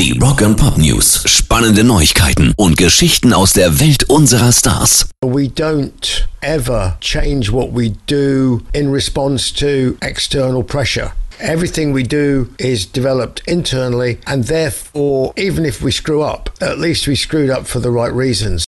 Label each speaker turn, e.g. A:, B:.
A: Die Rock and Pop News. Spannende Neuigkeiten und Geschichten aus der Welt unserer Stars.
B: We don't ever change what we do in response to external pressure. Everything we do is developed internally, and therefore, even if we screw up, at least we screwed up for the right reasons.